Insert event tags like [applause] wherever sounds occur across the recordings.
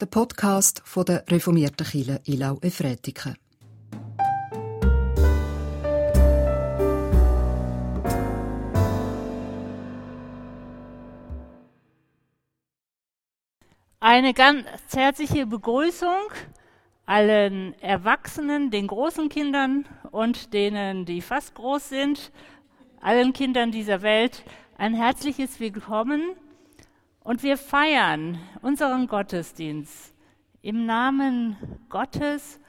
der Podcast von der reformierten Kirche Ilau Efretiken. Eine ganz herzliche Begrüßung allen Erwachsenen, den großen Kindern und denen, die fast groß sind, allen Kindern dieser Welt ein herzliches Willkommen und wir feiern unseren Gottesdienst im Namen Gottes,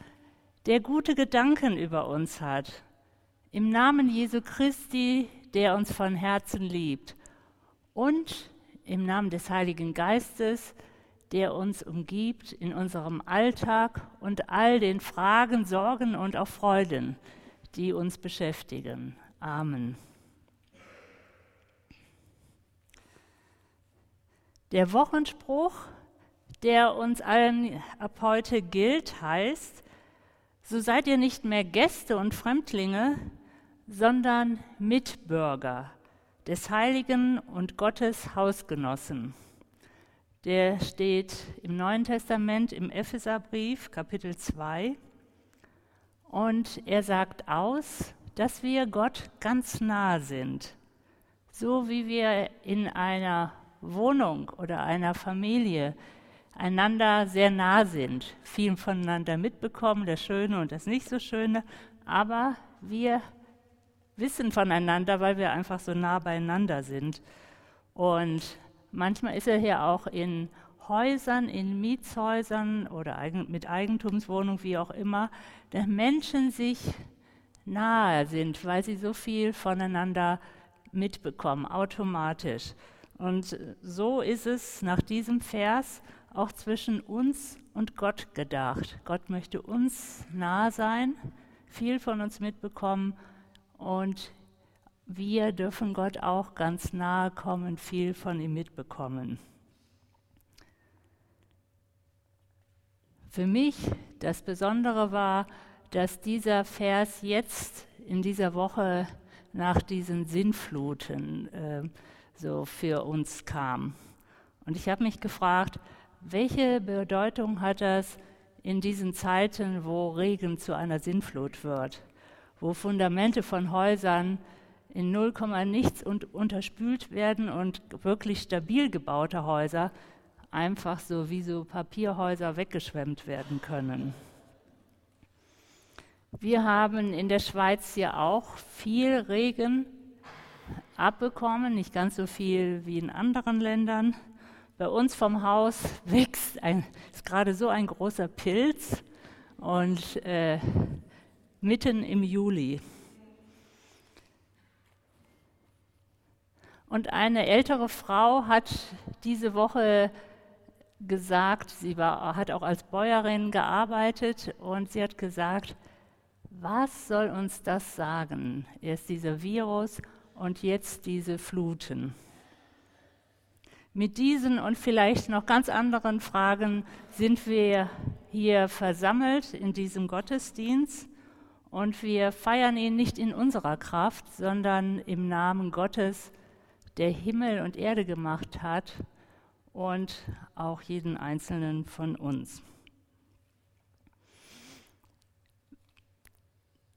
der gute Gedanken über uns hat, im Namen Jesu Christi, der uns von Herzen liebt und im Namen des Heiligen Geistes, der uns umgibt in unserem Alltag und all den Fragen, Sorgen und auch Freuden, die uns beschäftigen. Amen. Der Wochenspruch, der uns allen ab heute gilt, heißt, so seid ihr nicht mehr Gäste und Fremdlinge, sondern Mitbürger des Heiligen und Gottes Hausgenossen. Der steht im Neuen Testament im Epheserbrief Kapitel 2 und er sagt aus, dass wir Gott ganz nah sind, so wie wir in einer Wohnung oder einer Familie einander sehr nah sind, viel voneinander mitbekommen, das Schöne und das nicht so Schöne, aber wir wissen voneinander, weil wir einfach so nah beieinander sind. Und manchmal ist er hier auch in Häusern, in Mietshäusern oder mit Eigentumswohnungen, wie auch immer, dass Menschen sich nahe sind, weil sie so viel voneinander mitbekommen, automatisch. Und so ist es nach diesem Vers auch zwischen uns und Gott gedacht. Gott möchte uns nah sein, viel von uns mitbekommen und wir dürfen Gott auch ganz nahe kommen, viel von ihm mitbekommen. Für mich das Besondere war, dass dieser Vers jetzt in dieser Woche nach diesen Sinnfluten äh, so für uns kam. Und ich habe mich gefragt, welche Bedeutung hat das in diesen Zeiten, wo Regen zu einer Sinnflut wird, wo Fundamente von Häusern in 0, nichts und unterspült werden und wirklich stabil gebaute Häuser einfach so wie so Papierhäuser weggeschwemmt werden können. Wir haben in der Schweiz hier auch viel Regen abbekommen, nicht ganz so viel wie in anderen Ländern. Bei uns vom Haus [laughs] wächst ein, ist gerade so ein großer Pilz und äh, mitten im Juli. Und eine ältere Frau hat diese Woche gesagt, sie war, hat auch als Bäuerin gearbeitet und sie hat gesagt, was soll uns das sagen? Erst dieser Virus und jetzt diese Fluten. Mit diesen und vielleicht noch ganz anderen Fragen sind wir hier versammelt in diesem Gottesdienst und wir feiern ihn nicht in unserer Kraft, sondern im Namen Gottes, der Himmel und Erde gemacht hat und auch jeden einzelnen von uns.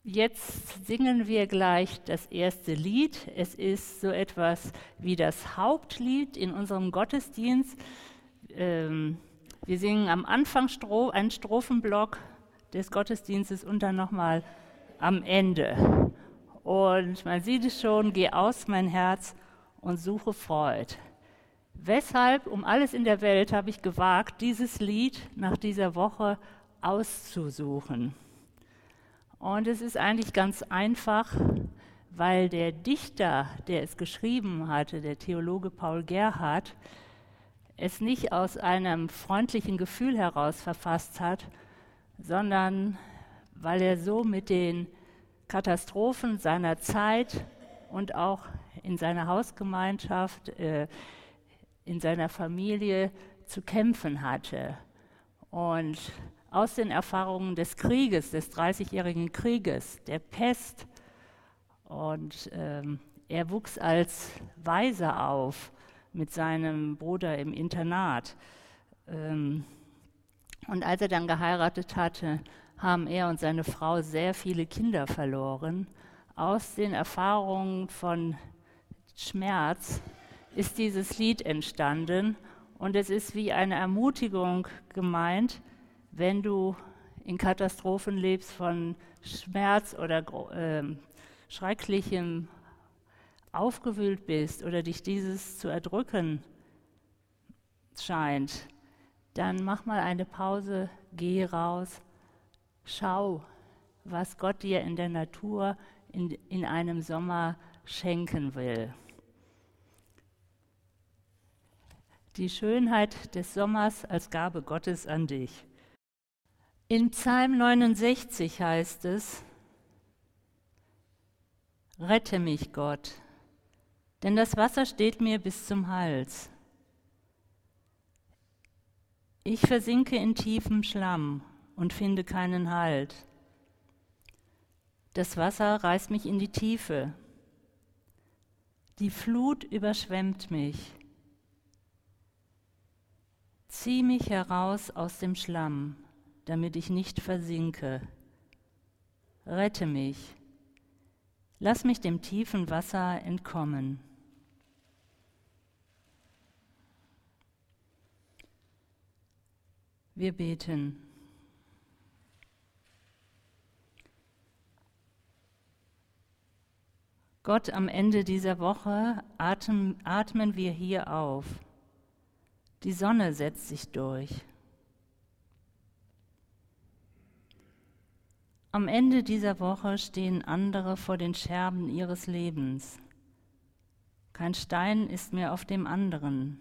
Jetzt singen wir gleich das erste Lied. Es ist so etwas wie das Hauptlied in unserem Gottesdienst. Ähm, wir singen am Anfang einen Strophenblock des Gottesdienstes und dann nochmal am Ende. Und man sieht es schon, geh aus mein Herz und suche Freud. Weshalb, um alles in der Welt, habe ich gewagt, dieses Lied nach dieser Woche auszusuchen. Und es ist eigentlich ganz einfach, weil der Dichter, der es geschrieben hatte, der Theologe Paul Gerhardt, es nicht aus einem freundlichen Gefühl heraus verfasst hat, sondern weil er so mit den Katastrophen seiner Zeit und auch in seiner Hausgemeinschaft, äh, in seiner Familie zu kämpfen hatte. Und aus den Erfahrungen des Krieges, des Dreißigjährigen Krieges, der Pest. Und ähm, er wuchs als Weiser auf mit seinem Bruder im Internat. Ähm, Und als er dann geheiratet hatte, haben er und seine Frau sehr viele Kinder verloren. Aus den Erfahrungen von Schmerz ist dieses Lied entstanden und es ist wie eine Ermutigung gemeint, wenn du in Katastrophen lebst von Schmerz oder äh, Schrecklichem aufgewühlt bist oder dich dieses zu erdrücken scheint, dann mach mal eine Pause, geh raus, schau, was Gott dir in der Natur in, in einem Sommer schenken will. Die Schönheit des Sommers als Gabe Gottes an dich. In Psalm 69 heißt es, Rette mich, Gott, denn das Wasser steht mir bis zum Hals. Ich versinke in tiefem Schlamm und finde keinen Halt. Das Wasser reißt mich in die Tiefe. Die Flut überschwemmt mich. Zieh mich heraus aus dem Schlamm, damit ich nicht versinke. Rette mich. Lass mich dem tiefen Wasser entkommen. Wir beten. Gott, am Ende dieser Woche atmen, wir hier auf. Die Sonne setzt sich durch. Am Ende dieser Woche stehen andere vor den Scherben ihres Lebens. Kein Stein ist mehr auf dem anderen.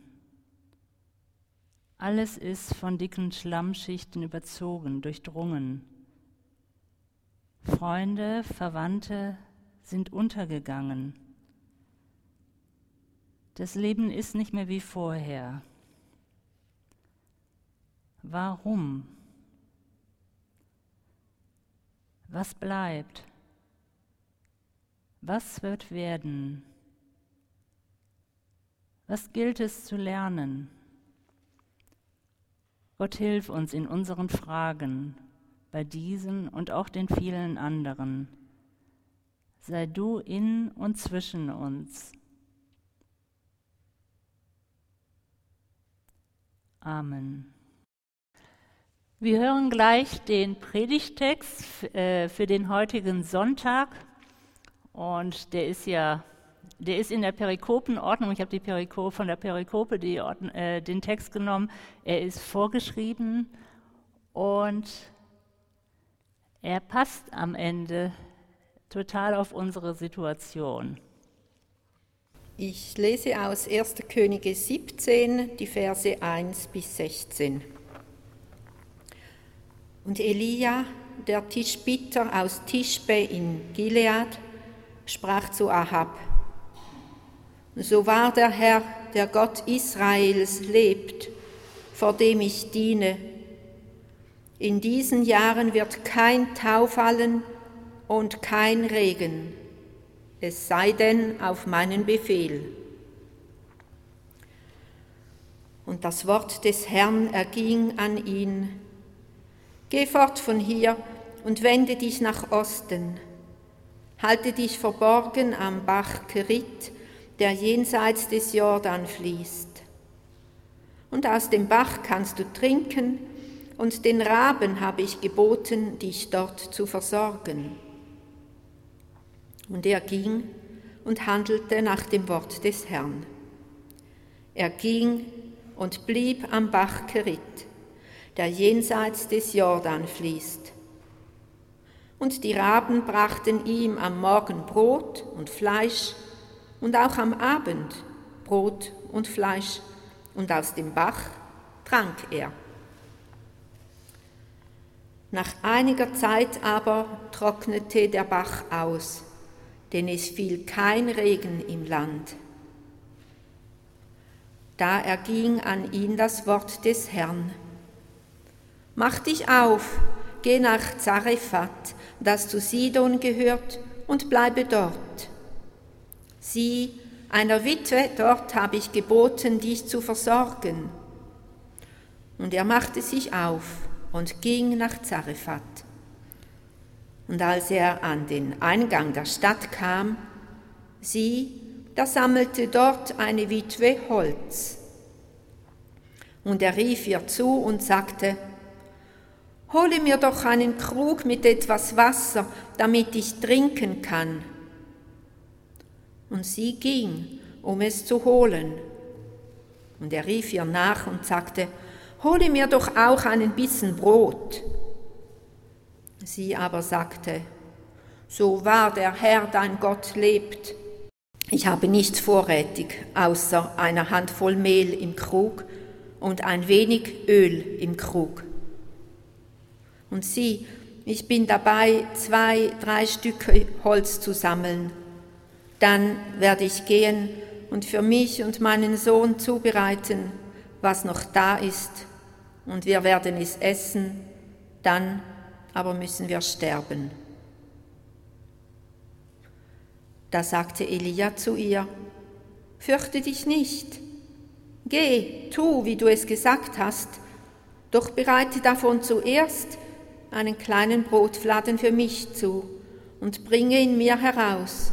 Alles ist von dicken Schlammschichten überzogen, durchdrungen. Freunde, Verwandte sind untergegangen. Das Leben ist nicht mehr wie vorher. Warum? Was bleibt? Was wird werden? Was gilt es zu lernen? Gott hilf uns in unseren Fragen, bei diesen und auch den vielen anderen. Sei du in und zwischen uns. Amen. Wir hören gleich den Predigtext äh, für den heutigen Sonntag und der ist ja der ist in der Perikopenordnung, ich habe die Perikope von der Perikope die äh, den Text genommen, er ist vorgeschrieben und er passt am Ende total auf unsere Situation. Ich lese aus 1. Könige 17 die Verse 1 bis 16. Und Elia, der Tischbitter aus Tischbe in Gilead, sprach zu Ahab, so wahr der Herr, der Gott Israels, lebt, vor dem ich diene. In diesen Jahren wird kein Tau fallen und kein Regen, es sei denn auf meinen Befehl. Und das Wort des Herrn erging an ihn. Geh fort von hier und wende dich nach Osten. Halte dich verborgen am Bach Kerit, der jenseits des Jordan fließt. Und aus dem Bach kannst du trinken, und den Raben habe ich geboten, dich dort zu versorgen. Und er ging und handelte nach dem Wort des Herrn. Er ging und blieb am Bach Kerit, der jenseits des Jordan fließt. Und die Raben brachten ihm am Morgen Brot und Fleisch und auch am Abend Brot und Fleisch, und aus dem Bach trank er. Nach einiger Zeit aber trocknete der Bach aus, denn es fiel kein Regen im Land. Da erging an ihn das Wort des Herrn. Mach dich auf, geh nach Zarephath, das zu Sidon gehört, und bleibe dort. Sieh, einer Witwe dort habe ich geboten, dich zu versorgen. Und er machte sich auf und ging nach Zarephath. Und als er an den Eingang der Stadt kam, sieh, da sammelte dort eine Witwe Holz. Und er rief ihr zu und sagte, Hole mir doch einen Krug mit etwas Wasser, damit ich trinken kann. Und sie ging, um es zu holen. Und er rief ihr nach und sagte, Hole mir doch auch einen Bissen Brot. Sie aber sagte, So wahr der Herr dein Gott lebt, ich habe nichts vorrätig außer einer Handvoll Mehl im Krug und ein wenig Öl im Krug. Und sieh, ich bin dabei, zwei, drei Stücke Holz zu sammeln. Dann werde ich gehen und für mich und meinen Sohn zubereiten, was noch da ist, und wir werden es essen, dann aber müssen wir sterben. Da sagte Elia zu ihr, Fürchte dich nicht, geh, tu, wie du es gesagt hast, doch bereite davon zuerst einen kleinen Brotfladen für mich zu und bringe ihn mir heraus.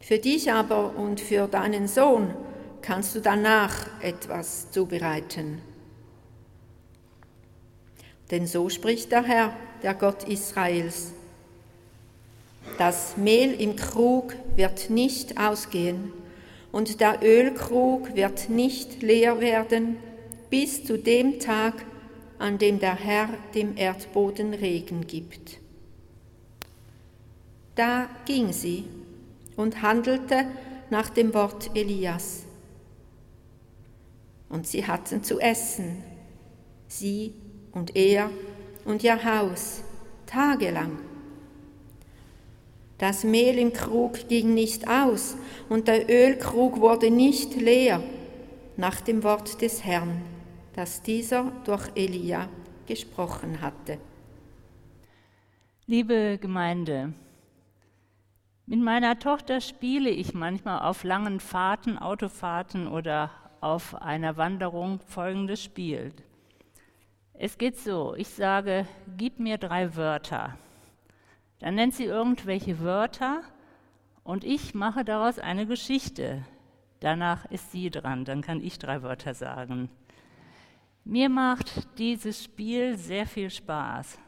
Für dich aber und für deinen Sohn kannst du danach etwas zubereiten. Denn so spricht der Herr, der Gott Israels. Das Mehl im Krug wird nicht ausgehen und der Ölkrug wird nicht leer werden bis zu dem Tag, an dem der Herr dem Erdboden Regen gibt. Da ging sie und handelte nach dem Wort Elias. Und sie hatten zu essen, sie und er und ihr Haus, tagelang. Das Mehl im Krug ging nicht aus und der Ölkrug wurde nicht leer, nach dem Wort des Herrn, das dieser durch Elia gesprochen hatte. Liebe Gemeinde, mit meiner Tochter spiele ich manchmal auf langen Fahrten, Autofahrten oder auf einer Wanderung folgendes Spiel. Es geht so, ich sage, gib mir drei Wörter. Dann nennt sie irgendwelche Wörter und ich mache daraus eine Geschichte. Danach ist sie dran, dann kann ich drei Wörter sagen. Mir macht dieses Spiel sehr viel Spaß.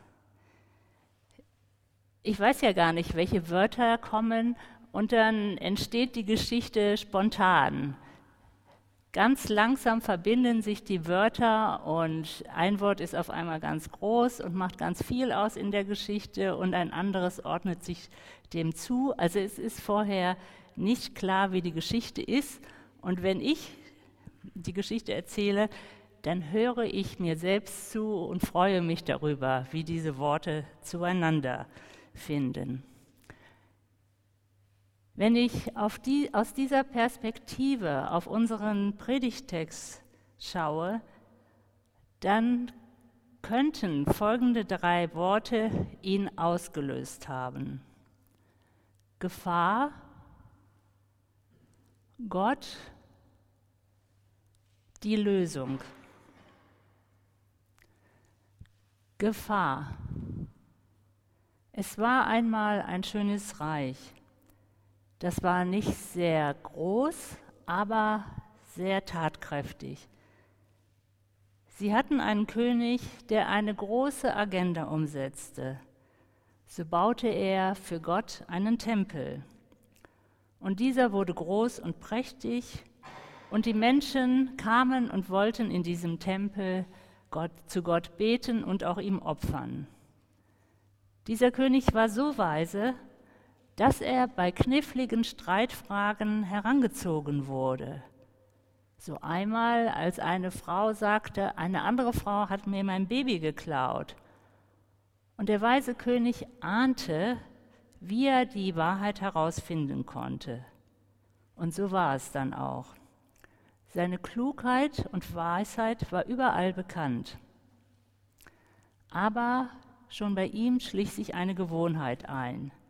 Ich weiß ja gar nicht, welche Wörter kommen und dann entsteht die Geschichte spontan. Ganz langsam verbinden sich die Wörter und ein Wort ist auf einmal ganz groß und macht ganz viel aus in der Geschichte und ein anderes ordnet sich dem zu. Also es ist vorher nicht klar, wie die Geschichte ist. Und wenn ich die Geschichte erzähle, dann höre ich mir selbst zu und freue mich darüber, wie diese Worte zueinander finden. Wenn ich die, aus dieser Perspektive auf unseren Predigtext schaue, dann könnten folgende drei Worte ihn ausgelöst haben. Gefahr, Gott, die Lösung. Gefahr. Es war einmal ein schönes Reich. Das war nicht sehr groß, aber sehr tatkräftig. Sie hatten einen König, der eine große Agenda umsetzte. So baute er für Gott einen Tempel. Und dieser wurde groß und prächtig, und die Menschen kamen und wollten in diesem Tempel Gott, zu Gott beten und auch ihm opfern. Dieser König war so weise, dass er bei kniffligen Streitfragen herangezogen wurde. So einmal, als eine Frau sagte, eine andere Frau hat mir mein Baby geklaut. Und der weise König ahnte, wie er die Wahrheit herausfinden konnte. Und so war es dann auch. Seine Klugheit und Weisheit war überall bekannt. Aber schon bei ihm schlich sich eine Gewohnheit ein –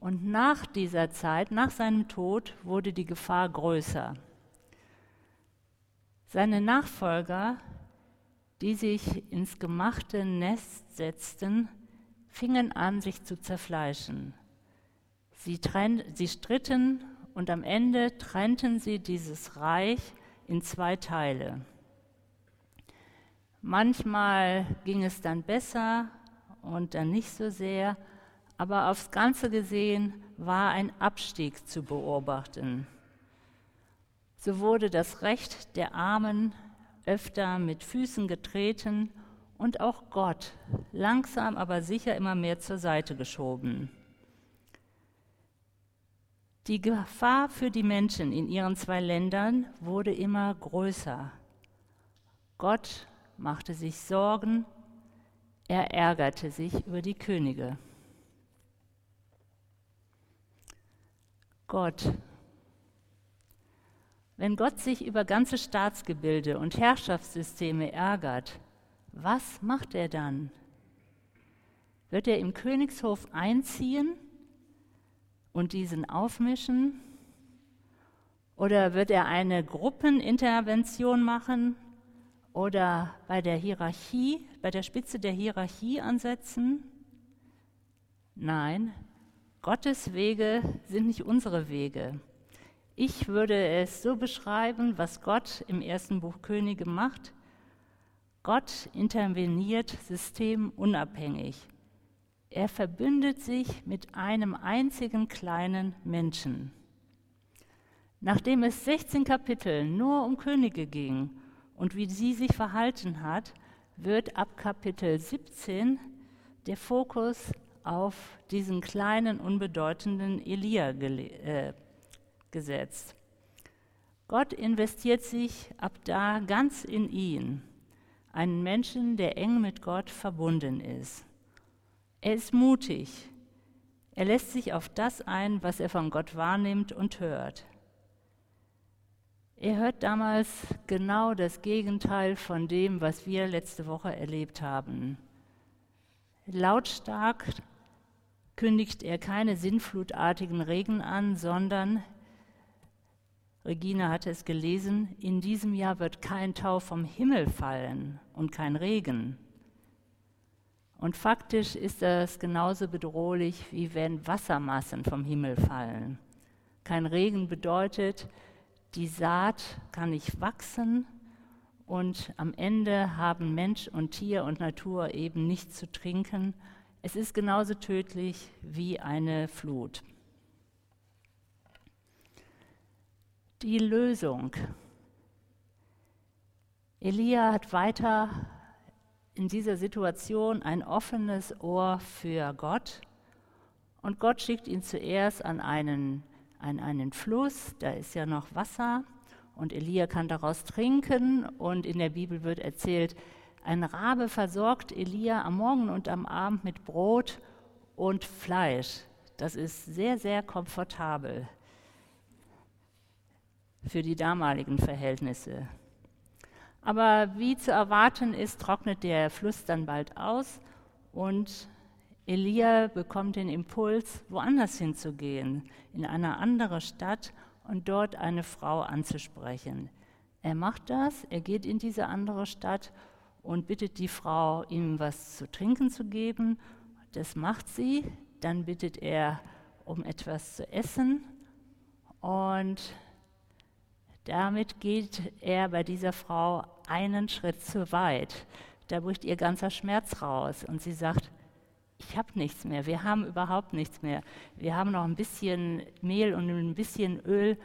und nach dieser Zeit, nach seinem Tod, wurde die Gefahr größer. Seine Nachfolger, die sich ins gemachte Nest setzten, fingen an, sich zu zerfleischen. Sie, trenn, sie stritten und am Ende trennten sie dieses Reich in zwei Teile. Manchmal ging es dann besser und dann nicht so sehr, aber aufs Ganze gesehen war ein Abstieg zu beobachten. So wurde das Recht der Armen öfter mit Füßen getreten und auch Gott langsam aber sicher immer mehr zur Seite geschoben. Die Gefahr für die Menschen in ihren zwei Ländern wurde immer größer. Gott machte sich Sorgen, er ärgerte sich über die Könige. Gott. Wenn Gott sich über ganze Staatsgebilde und Herrschaftssysteme ärgert, was macht er dann? Wird er im Königshof einziehen und diesen aufmischen? Oder wird er eine Gruppenintervention machen oder bei der Hierarchie, bei der Spitze der Hierarchie ansetzen? Nein, Gottes Wege sind nicht unsere Wege. Ich würde es so beschreiben, was Gott im ersten Buch Könige macht. Gott interveniert systemunabhängig. Er verbündet sich mit einem einzigen kleinen Menschen. Nachdem es 16 Kapitel nur um Könige ging und wie sie sich verhalten hat, wird ab Kapitel 17 der Fokus auf diesen kleinen, unbedeutenden Elia äh, gesetzt. Gott investiert sich ab da ganz in ihn, einen Menschen, der eng mit Gott verbunden ist. Er ist mutig. Er lässt sich auf das ein, was er von Gott wahrnimmt und hört. Er hört damals genau das Gegenteil von dem, was wir letzte Woche erlebt haben. Lautstark kündigt er keine sinnflutartigen Regen an, sondern, Regina hatte es gelesen, in diesem Jahr wird kein Tau vom Himmel fallen und kein Regen. Und faktisch ist das genauso bedrohlich, wie wenn Wassermassen vom Himmel fallen. Kein Regen bedeutet, die Saat kann nicht wachsen und am Ende haben Mensch und Tier und Natur eben nichts zu trinken. Es ist genauso tödlich wie eine Flut. Die Lösung. Elia hat weiter in dieser Situation ein offenes Ohr für Gott und Gott schickt ihn zuerst an einen an einen Fluss, da ist ja noch Wasser und Elia kann daraus trinken und in der Bibel wird erzählt, ein Rabe versorgt Elia am Morgen und am Abend mit Brot und Fleisch. Das ist sehr, sehr komfortabel für die damaligen Verhältnisse. Aber wie zu erwarten ist, trocknet der Fluss dann bald aus und Elia bekommt den Impuls, woanders hinzugehen, in eine andere Stadt und dort eine Frau anzusprechen. Er macht das, er geht in diese andere Stadt und bittet die Frau, ihm was zu trinken zu geben. Das macht sie. Dann bittet er um etwas zu essen und damit geht er bei dieser Frau einen Schritt zu weit. Da bricht ihr ganzer Schmerz raus und sie sagt, ich habe nichts mehr, wir haben überhaupt nichts mehr. Wir haben noch ein bisschen Mehl und ein bisschen Öl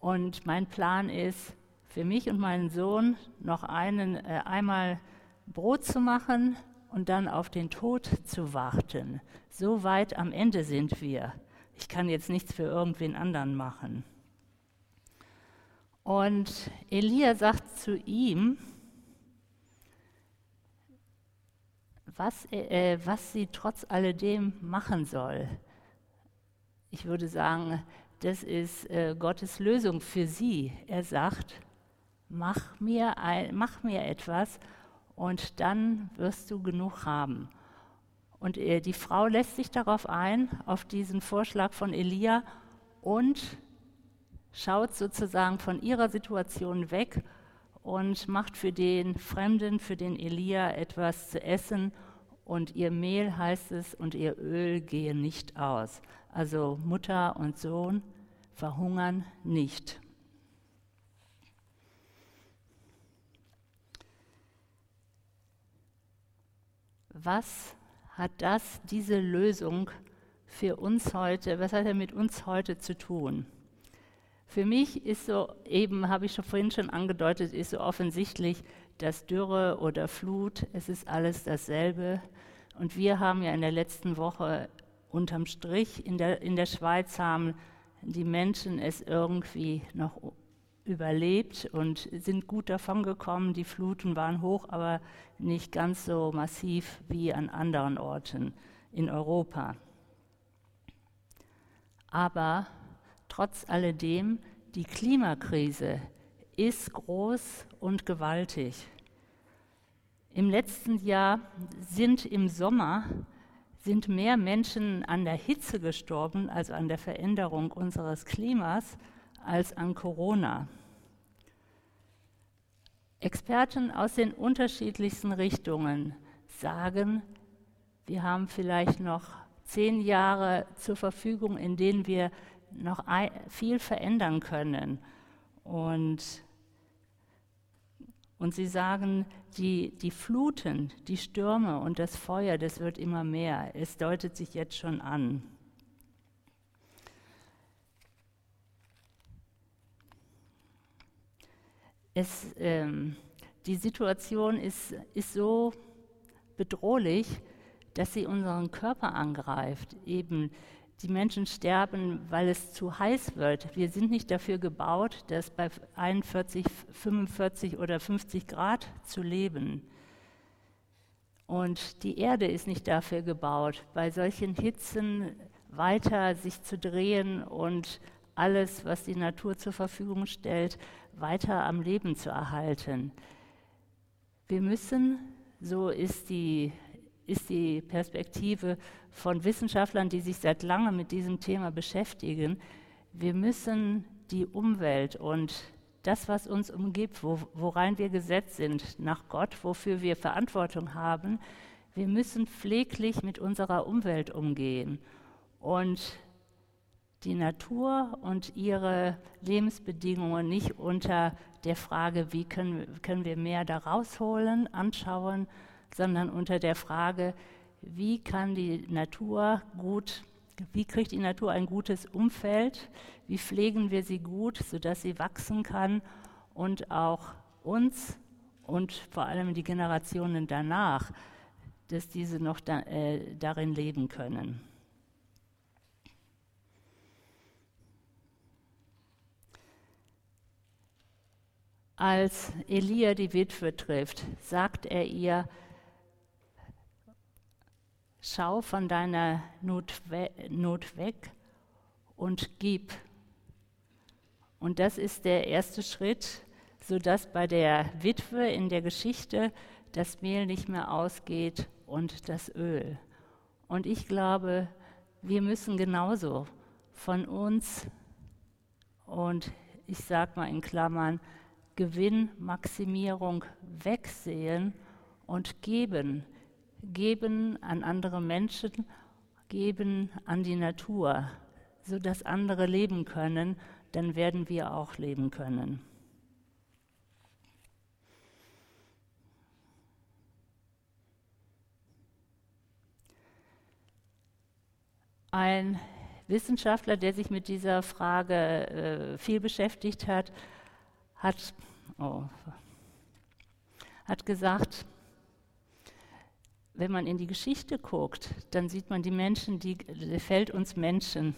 und mein Plan ist, für mich und meinen Sohn noch einen, äh, einmal Brot zu machen und dann auf den Tod zu warten. So weit am Ende sind wir. Ich kann jetzt nichts für irgendwen anderen machen. Und Elia sagt zu ihm, was, äh, was sie trotz alledem machen soll. Ich würde sagen, das ist äh, Gottes Lösung für sie. Er sagt, mach mir, ein, mach mir etwas und dann wirst du genug haben. Und äh, die Frau lässt sich darauf ein, auf diesen Vorschlag von Elia und schaut sozusagen von ihrer Situation weg und macht für den Fremden, für den Elia etwas zu essen und ihr Mehl heißt es und ihr Öl gehe nicht aus. Also Mutter und Sohn verhungern nicht. Was hat das, diese Lösung für uns heute, was hat er mit uns heute zu tun? Für mich ist so, eben habe ich schon vorhin schon angedeutet, ist so offensichtlich, dass Dürre oder Flut, es ist alles dasselbe. Und wir haben ja in der letzten Woche unterm Strich in der, in der Schweiz haben die Menschen es irgendwie noch überlebt und sind gut davon gekommen. Die Fluten waren hoch, aber nicht ganz so massiv wie an anderen Orten in Europa. Aber trotz alledem, die Klimakrise ist groß und gewaltig. Im letzten Jahr sind im Sommer sind mehr Menschen an der Hitze gestorben, also an der Veränderung unseres Klimas, als an Corona. Experten aus den unterschiedlichsten Richtungen sagen, wir haben vielleicht noch zehn Jahre zur Verfügung, in denen wir noch viel verändern können. Und, und sie sagen, die, die Fluten, die Stürme und das Feuer, das wird immer mehr. Es deutet sich jetzt schon an. Es, ähm, die Situation ist, ist so bedrohlich, dass sie unseren Körper angreift. Eben die Menschen sterben, weil es zu heiß wird. Wir sind nicht dafür gebaut, dass bei 41, 45 oder 50 Grad zu leben. Und die Erde ist nicht dafür gebaut, bei solchen Hitzen weiter sich zu drehen und alles, was die Natur zur Verfügung stellt, weiter am Leben zu erhalten. Wir müssen, so ist die ist die Perspektive von Wissenschaftlern, die sich seit langem mit diesem Thema beschäftigen. Wir müssen die Umwelt und das, was uns umgibt, wo, worein wir gesetzt sind, nach Gott, wofür wir Verantwortung haben, wir müssen pfleglich mit unserer Umwelt umgehen und die Natur und ihre Lebensbedingungen nicht unter der Frage, wie können, können wir mehr da rausholen, anschauen, sondern unter der Frage, wie kann die Natur gut, wie kriegt die Natur ein gutes Umfeld, wie pflegen wir sie gut, sodass sie wachsen kann und auch uns und vor allem die Generationen danach, dass diese noch da, äh, darin leben können. Als Elia die Witwe trifft, sagt er ihr, Schau von deiner Not, Not weg und gib. Und das ist der erste Schritt, sodass bei der Witwe in der Geschichte das Mehl nicht mehr ausgeht und das Öl. Und ich glaube, wir müssen genauso von uns und ich sage mal in Klammern Gewinnmaximierung wegsehen und geben geben an andere Menschen, geben an die Natur, sodass andere leben können, dann werden wir auch leben können. Ein Wissenschaftler, der sich mit dieser Frage äh, viel beschäftigt hat, hat, oh, hat gesagt, wenn man in die Geschichte guckt, dann sieht man die Menschen, die fällt uns Menschen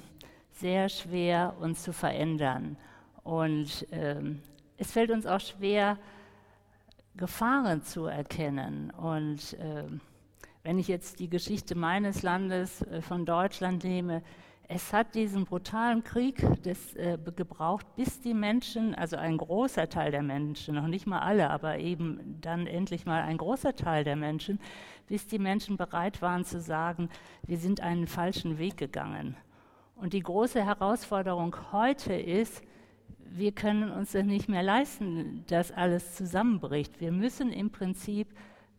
sehr schwer, uns zu verändern. Und ähm, es fällt uns auch schwer, Gefahren zu erkennen. Und äh, wenn ich jetzt die Geschichte meines Landes äh, von Deutschland nehme, es hat diesen brutalen Krieg des, äh, gebraucht, bis die Menschen, also ein großer Teil der Menschen, noch nicht mal alle, aber eben dann endlich mal ein großer Teil der Menschen, bis die Menschen bereit waren zu sagen, wir sind einen falschen Weg gegangen. Und die große Herausforderung heute ist, wir können uns das nicht mehr leisten, dass alles zusammenbricht. Wir müssen im Prinzip,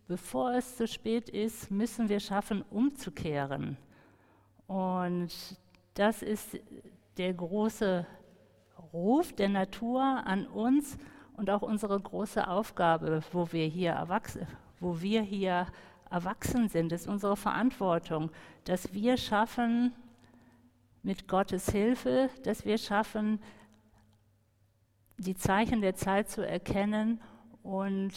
bevor es zu spät ist, müssen wir schaffen, umzukehren. Und das ist der große Ruf der Natur an uns und auch unsere große Aufgabe, wo wir hier erwachsen, wo wir hier erwachsen sind, ist unsere Verantwortung, dass wir schaffen, mit Gottes Hilfe, dass wir schaffen, die Zeichen der Zeit zu erkennen und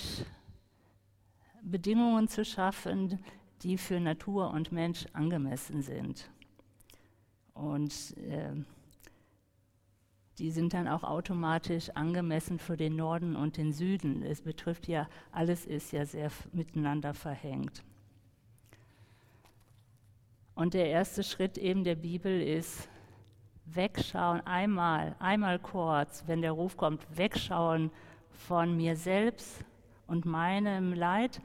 Bedingungen zu schaffen, die für Natur und Mensch angemessen sind. Und äh, die sind dann auch automatisch angemessen für den Norden und den Süden. Es betrifft ja, alles ist ja sehr miteinander verhängt. Und der erste Schritt eben der Bibel ist, wegschauen, einmal, einmal kurz, wenn der Ruf kommt, wegschauen von mir selbst und meinem Leid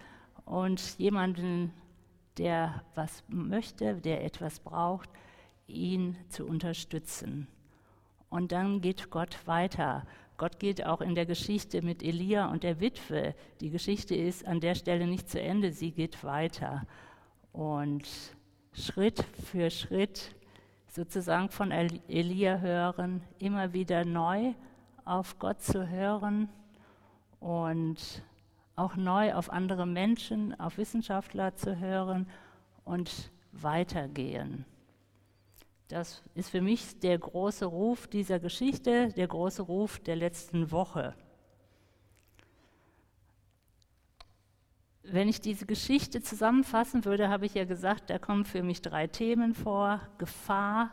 und jemanden, der was möchte, der etwas braucht, ihn zu unterstützen. Und dann geht Gott weiter. Gott geht auch in der Geschichte mit Elia und der Witwe. Die Geschichte ist an der Stelle nicht zu Ende, sie geht weiter. Und Schritt für Schritt sozusagen von Elia hören, immer wieder neu auf Gott zu hören und auch neu auf andere Menschen, auf Wissenschaftler zu hören und weitergehen. Das ist für mich der große Ruf dieser Geschichte, der große Ruf der letzten Woche. Wenn ich diese Geschichte zusammenfassen würde, habe ich ja gesagt, da kommen für mich drei Themen vor. Gefahr,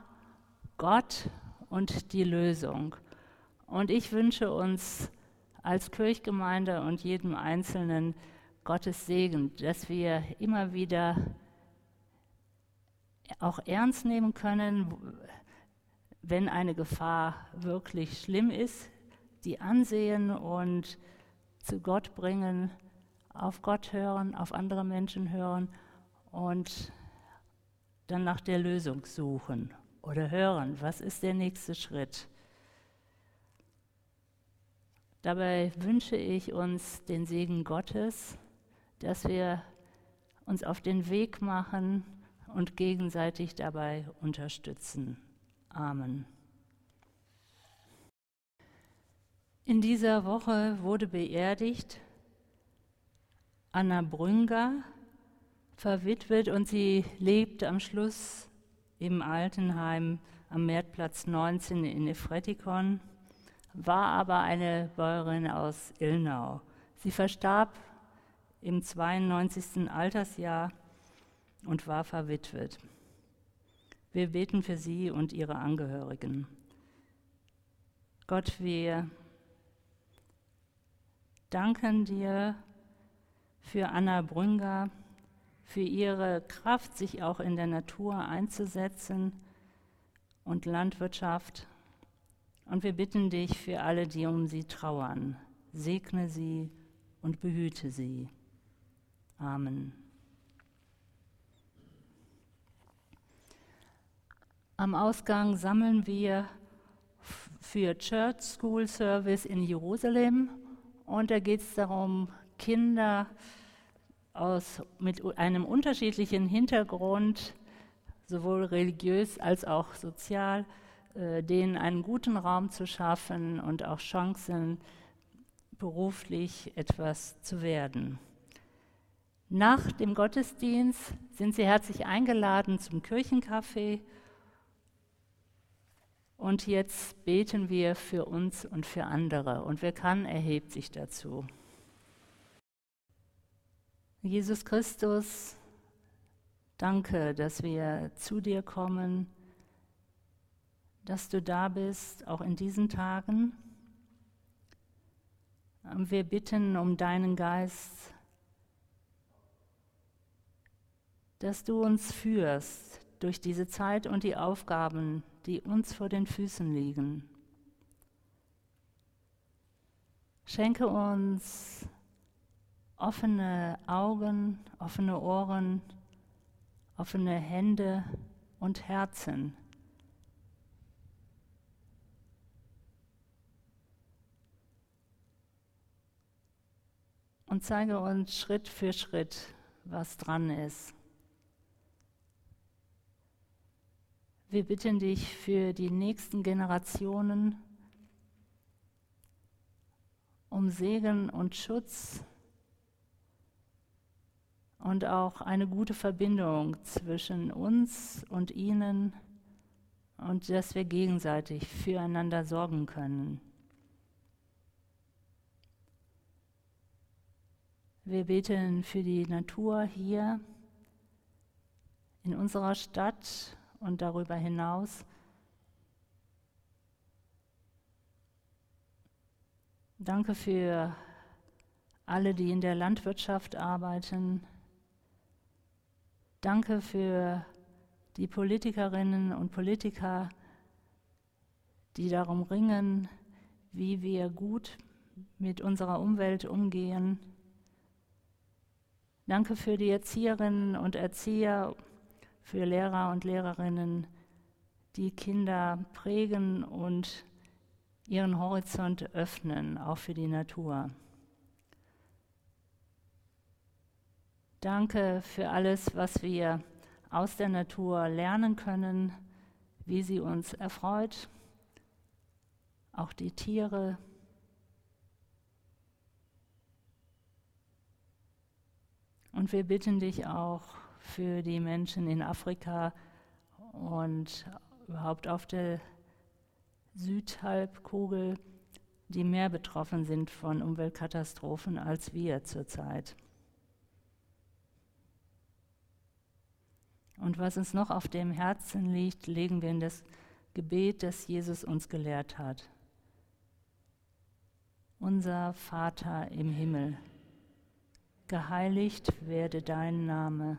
Gott und die Lösung. Und ich wünsche uns als Kirchgemeinde und jedem Einzelnen Gottes Segen, dass wir immer wieder auch ernst nehmen können, wenn eine Gefahr wirklich schlimm ist, die ansehen und zu Gott bringen auf Gott hören, auf andere Menschen hören und dann nach der Lösung suchen oder hören, was ist der nächste Schritt. Dabei wünsche ich uns den Segen Gottes, dass wir uns auf den Weg machen und gegenseitig dabei unterstützen. Amen. In dieser Woche wurde beerdigt Anna Brünger verwitwet und sie lebt am Schluss im Altenheim am Märtplatz 19 in Efretikon, war aber eine Bäuerin aus Ilnau. Sie verstarb im 92. Altersjahr und war verwitwet. Wir beten für sie und ihre Angehörigen. Gott, wir danken dir für Anna Brünger, für ihre Kraft, sich auch in der Natur einzusetzen und Landwirtschaft. Und wir bitten dich für alle, die um sie trauern. Segne sie und behüte sie. Amen. Am Ausgang sammeln wir für Church School Service in Jerusalem und da geht es darum, Kinder aus, mit einem unterschiedlichen Hintergrund, sowohl religiös als auch sozial, äh, denen einen guten Raum zu schaffen und auch Chancen, beruflich etwas zu werden. Nach dem Gottesdienst sind Sie herzlich eingeladen zum Kirchencafé. Und jetzt beten wir für uns und für andere. Und wer kann, erhebt sich dazu. Jesus Christus, danke, dass wir zu dir kommen, dass du da bist, auch in diesen Tagen. Wir bitten um deinen Geist, dass du uns führst durch diese Zeit und die Aufgaben, die uns vor den Füßen liegen. Schenke uns offene Augen, offene Ohren, offene Hände und Herzen. Und zeige uns Schritt für Schritt, was dran ist. Wir bitten dich für die nächsten Generationen um Segen und Schutz und auch eine gute Verbindung zwischen uns und ihnen und dass wir gegenseitig füreinander sorgen können. Wir beten für die Natur hier in unserer Stadt und darüber hinaus. Danke für alle, die in der Landwirtschaft arbeiten. Danke für die Politikerinnen und Politiker, die darum ringen, wie wir gut mit unserer Umwelt umgehen. Danke für die Erzieherinnen und Erzieher, für Lehrer und Lehrerinnen, die Kinder prägen und ihren Horizont öffnen, auch für die Natur. Danke für alles, was wir aus der Natur lernen können, wie sie uns erfreut, auch die Tiere, Und wir bitten dich auch für die Menschen in Afrika und überhaupt auf der Südhalbkugel, die mehr betroffen sind von Umweltkatastrophen als wir zurzeit. Und was uns noch auf dem Herzen liegt, legen wir in das Gebet, das Jesus uns gelehrt hat. Unser Vater im Himmel geheiligt werde dein Name,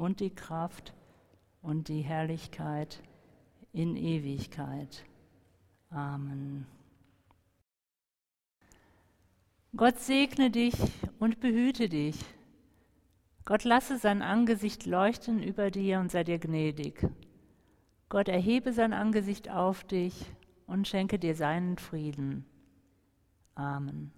und die Kraft und die Herrlichkeit in Ewigkeit. Amen. Gott segne dich und behüte dich. Gott lasse sein Angesicht leuchten über dir und sei dir gnädig. Gott erhebe sein Angesicht auf dich und schenke dir seinen Frieden. Amen.